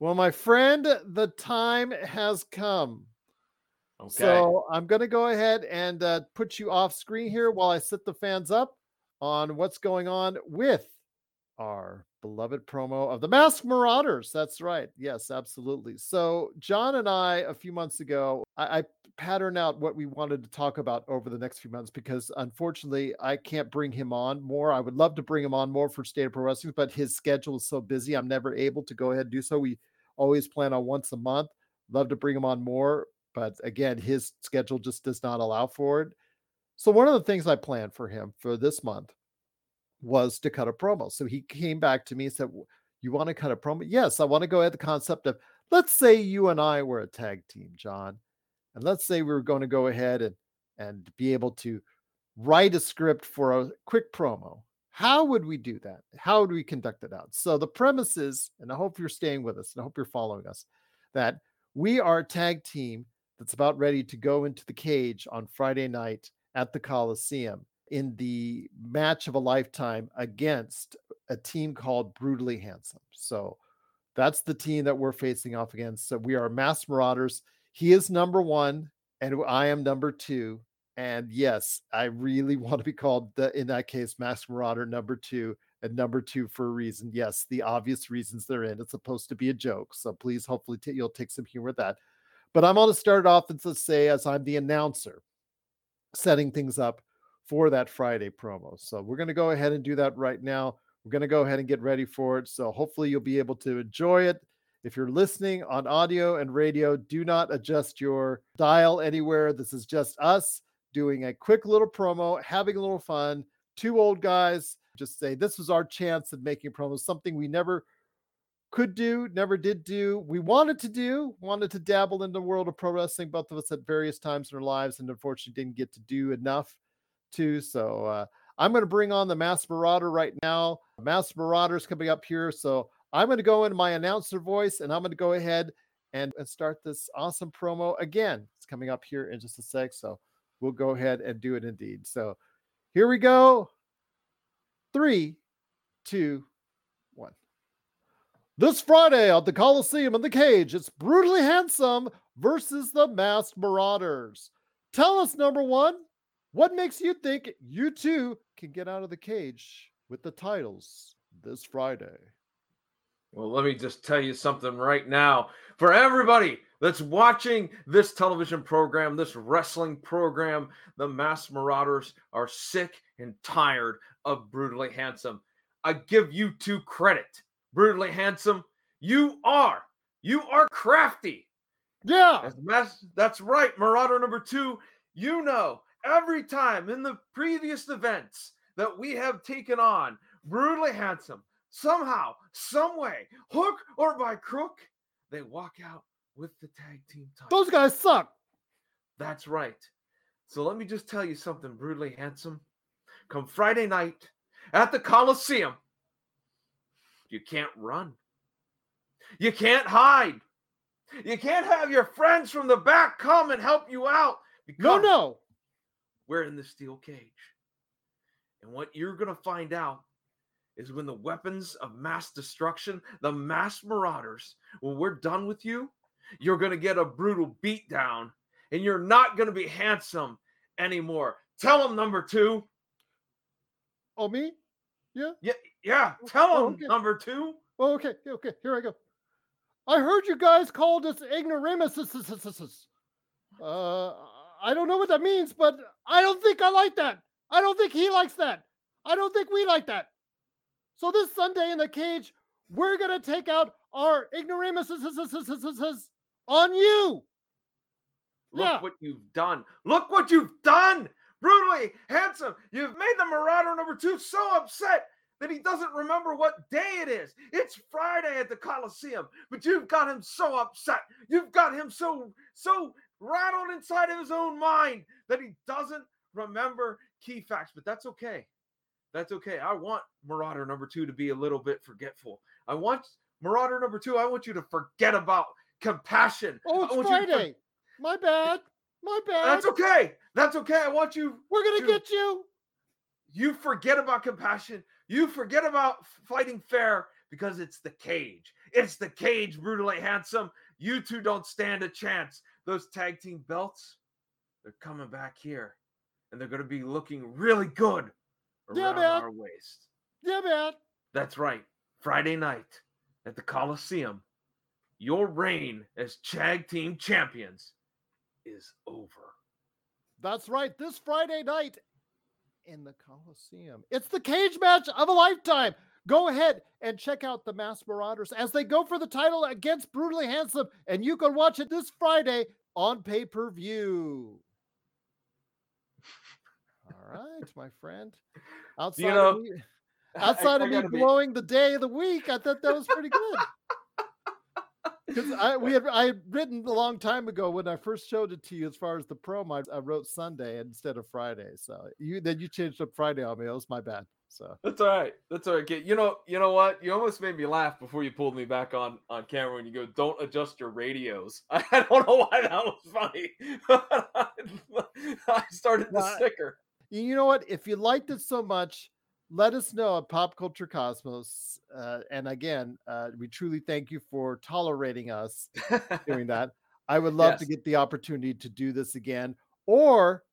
Well, my friend, the time has come. Okay. So I'm going to go ahead and uh, put you off screen here while I set the fans up on what's going on with our beloved promo of the Masked Marauders. That's right. Yes, absolutely. So John and I, a few months ago, I, I patterned out what we wanted to talk about over the next few months because unfortunately I can't bring him on more. I would love to bring him on more for State of Pro Wrestling, but his schedule is so busy. I'm never able to go ahead and do so. We always plan on once a month. Love to bring him on more, but again, his schedule just does not allow for it. So one of the things I planned for him for this month was to cut a promo. So he came back to me and said, "You want to cut a promo?" Yes, I want to go at the concept of let's say you and I were a tag team, John, and let's say we were going to go ahead and and be able to write a script for a quick promo. How would we do that? How would we conduct it out? So the premise is, and I hope you're staying with us, and I hope you're following us, that we are a tag team that's about ready to go into the cage on Friday night at the Coliseum in the match of a lifetime against a team called Brutally Handsome. So that's the team that we're facing off against. So we are Masked Marauders. He is number one, and I am number two. And yes, I really *laughs* want to be called the in that case Masked Marauder number two and number two for a reason. Yes, the obvious reasons they're in. It's supposed to be a joke, so please, hopefully, t- you'll take some humor with that. But I'm going to start off and to say as I'm the announcer, setting things up for that Friday promo. So we're going to go ahead and do that right now. We're going to go ahead and get ready for it. So hopefully you'll be able to enjoy it. If you're listening on audio and radio, do not adjust your dial anywhere. This is just us doing a quick little promo, having a little fun. Two old guys just say this was our chance at making promos, something we never could do, never did do. We wanted to do, wanted to dabble in the world of pro wrestling, both of us at various times in our lives, and unfortunately didn't get to do enough to. So uh, I'm going to bring on the Masked Marauder right now. Masked Marauder is coming up here. So I'm going to go in my announcer voice and I'm going to go ahead and, and start this awesome promo again. It's coming up here in just a sec. So we'll go ahead and do it indeed. So here we go. Three, two, one. This Friday at the Coliseum in the Cage, it's Brutally Handsome versus the Masked Marauders. Tell us, number one, what makes you think you two can get out of the cage with the titles this Friday? Well, let me just tell you something right now. For everybody that's watching this television program, this wrestling program, the Masked Marauders are sick and tired of Brutally Handsome. I give you two credit. Brutally Handsome, you are. You are crafty. Yeah. That's, mass, that's right. Marauder number two, you know, every time in the previous events that we have taken on, Brutally Handsome, somehow, some way, hook or by crook, they walk out with the tag team title. Those guys suck. That's right. So let me just tell you something, brutally handsome. Come Friday night at the Coliseum, you can't run. You can't hide. You can't have your friends from the back come and help you out. No, no. We're in the steel cage. And what you're going to find out is when the weapons of mass destruction, the Masked Marauders, when we're done with you, you're going to get a brutal beatdown and you're not going to be handsome anymore. Tell them number two. Oh, me? Yeah. Yeah, yeah. Tell them Oh, okay. number two. Oh, okay. Okay. Here I go. I heard you guys called us ignoramuses. Uh, I don't know what that means, but I don't think I like that. I don't think he likes that. I don't think we like that. So this Sunday in the cage, we're gonna take out our ignoramuses on you. Look Yeah. what you've done. Look what you've done. Brutally handsome. You've made the Marauder number two so upset that he doesn't remember what day it is. It's Friday at the Coliseum, but you've got him so upset. You've got him so so rattled inside of his own mind that he doesn't remember key facts. But that's okay. That's okay. I want Marauder number two to be a little bit forgetful. I want Marauder number two. I want you to forget about compassion. Oh, it's want you to Friday. My bad. My bad. that's okay. That's okay. I want you. We're gonna to- get you. You forget about compassion. You forget about fighting fair because it's the cage. It's the cage, brutally handsome. You two don't stand a chance. Those tag team belts, they're coming back here, and they're going to be looking really good Yeah, around man. our waist. Yeah, man. That's right. Friday night at the Coliseum, your reign as tag team champions is over. That's right. This Friday night in the Coliseum. It's the cage match of a lifetime. Go ahead and check out the Masked Marauders as they go for the title against Brutally Handsome, and you can watch it this Friday on pay per view. *laughs* All right, my friend. Outside, know, *laughs* of me, outside I- I of me be- blowing the day of the week, I thought that was pretty good. Because I we had I had written a long time ago when I first showed it to you as far as the promo, I, I wrote Sunday instead of Friday. So you then you changed up Friday on me. That was my bad. So That's all right. That's all right. kid. You know, you know what? You almost made me laugh before you pulled me back on on camera when you go, "Don't adjust your radios." *laughs* I don't know why that was funny. *laughs* *laughs* I started the sticker. you know what? If you liked it so much, let us know at Pop Culture Cosmos. Uh, and again, uh, we truly thank you for tolerating us doing *laughs* that. I would love to get the opportunity to do this again, or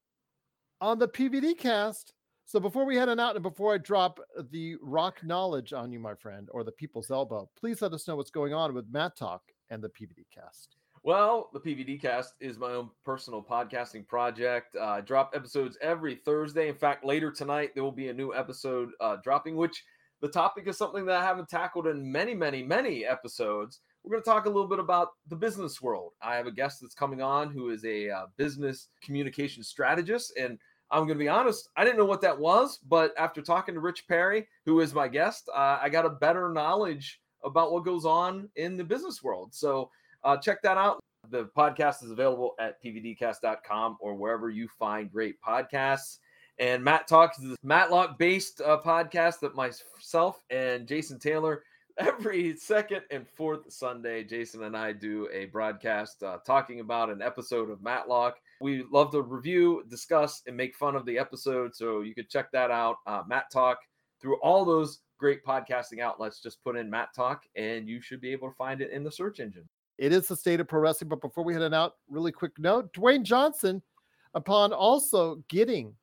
on the PVD cast. So before we head on out and before I drop the rock knowledge on you, my friend, or the people's elbow, please let us know what's going on with Matt Talk and the PVD cast. Well, the PVD cast is my own personal podcasting project. Uh, I drop episodes every Thursday. In fact, later tonight, there will be a new episode uh, dropping, which the topic is something that I haven't tackled in many, many, many episodes. We're going to talk a little bit about the business world. I have a guest that's coming on who is a uh, business communication strategist. And I'm going to be honest, I didn't know what that was. But after talking to Rich Perry, who is my guest, uh, I got a better knowledge about what goes on in the business world. So uh, check that out. The podcast is available at pvdcast.com or wherever you find great podcasts. And Matt Talks is a Matlock based uh, podcast that myself and Jason Taylor *laughs* every second and fourth Sunday, Jason and I do a broadcast uh, talking about an episode of Matlock. We love to review, discuss, and make fun of the episode. So you can check that out. Uh, Matt Talk through all those great podcasting outlets. Just put in Matt Talk and you should be able to find it in the search engine. It is the state of pro wrestling. But before we head on out, really quick note Dwayne Johnson, upon also getting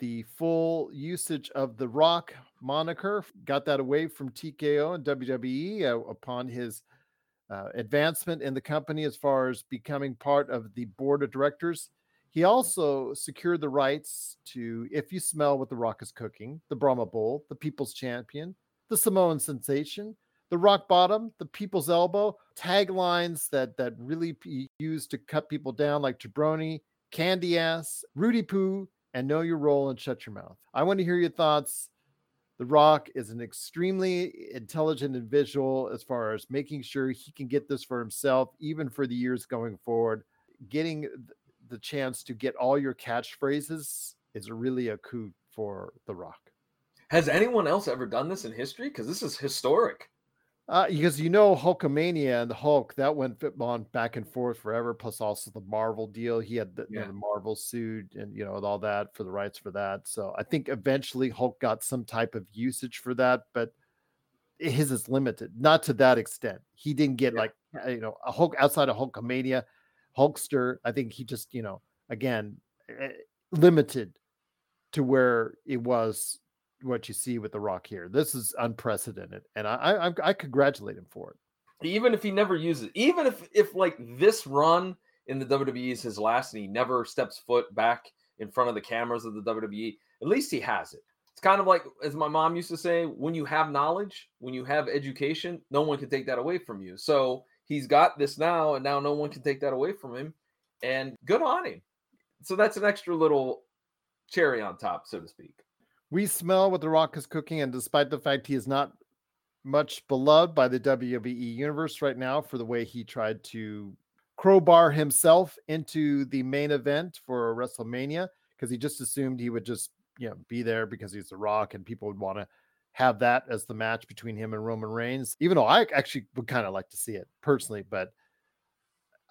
the full usage of the Rock moniker, got that away from TKO and WWE uh, upon his uh, advancement in the company as far as becoming part of the board of directors. He also secured the rights to If You Smell What the Rock is Cooking, the Brahma Bull, the People's Champion, the Samoan Sensation, the Rock Bottom, the People's Elbow, taglines that that really used to cut people down like Jabroni, Candy Ass, Roody Poo, and Know Your Role and Shut Your Mouth. I want to hear your thoughts. The Rock is an extremely intelligent individual as far as making sure he can get this for himself, even for the years going forward. Getting the chance to get all your catchphrases is really a coup for The Rock. Has anyone else ever done this in history? Because this is historic. Uh, because you know Hulkamania and the Hulk that went on back and forth forever. Plus also the Marvel deal. He had the, yeah. you know, the Marvel suit and you know all that for the rights for that. So I think eventually Hulk got some type of usage for that, but his is limited. Not to that extent. He didn't get yeah. like uh, you know a Hulk outside of Hulkamania, Hulkster. I think he just you know again eh, limited to where it was what you see with The Rock here. This is unprecedented, and I, I I congratulate him for it. Even if he never uses, even if if like this run in the WWE is his last, and he never steps foot back in front of the cameras of the WWE, at least he has it. It's kind of like, as my mom used to say, when you have knowledge, when you have education, no one can take that away from you. So he's got this now, and now no one can take that away from him. And good on him. So that's an extra little cherry on top, so to speak. We smell what The Rock is cooking, and despite the fact he is not much beloved by the WWE universe right now for the way he tried to crowbar himself into the main event for WrestleMania, because he just assumed he would just you know be there because he's The Rock and people would want to have that as the match between him and Roman Reigns. Even though I actually would kind of like to see it personally, but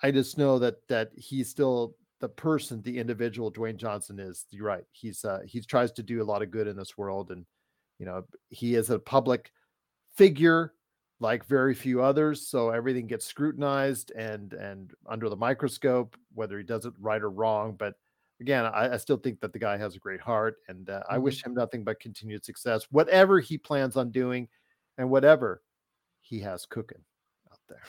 I just know that that he's still the person, the individual Dwayne Johnson is. You're right. He's uh, he tries to do a lot of good in this world, and you know he is a public figure like very few others. So everything gets scrutinized and and under the microscope, whether he does it right or wrong. But again, I, I still think that the guy has a great heart, and uh, mm-hmm. I wish him nothing but continued success, whatever he plans on doing, and whatever he has cooking out there.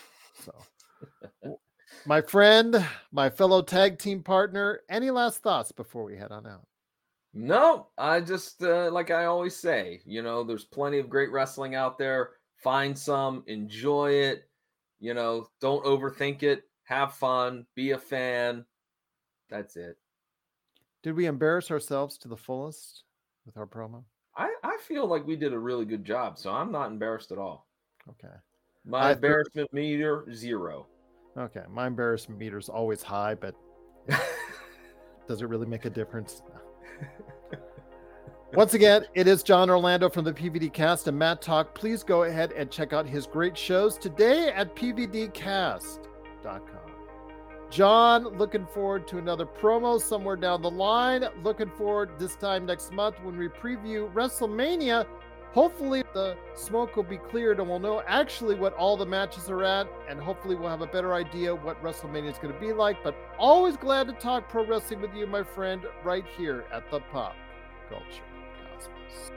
So. *laughs* my friend, my fellow tag team partner, any last thoughts before we head on out? No, I just uh, like I always say, you know, there's plenty of great wrestling out there. Find some, enjoy it. You know, don't overthink it. Have fun. Be a fan. That's it. Did we embarrass ourselves to the fullest with our promo? I, I feel like we did a really good job, so I'm not embarrassed at all. Okay. My I embarrassment meter zero. Okay, my embarrassment meter is always high, but *laughs* does it really make a difference? Once again, it is John Orlando from the PVD Cast and Matt Talk. Please go ahead and check out his great shows today at pvdcast.com. John, looking forward to another promo somewhere down the line. Looking forward this time next month when we preview WrestleMania Hopefully, the smoke will be cleared and we'll know actually what all the matches are at, and hopefully, we'll have a better idea what WrestleMania is going to be like. But always glad to talk pro wrestling with you, my friend, right here at the Pop Culture Cosmos.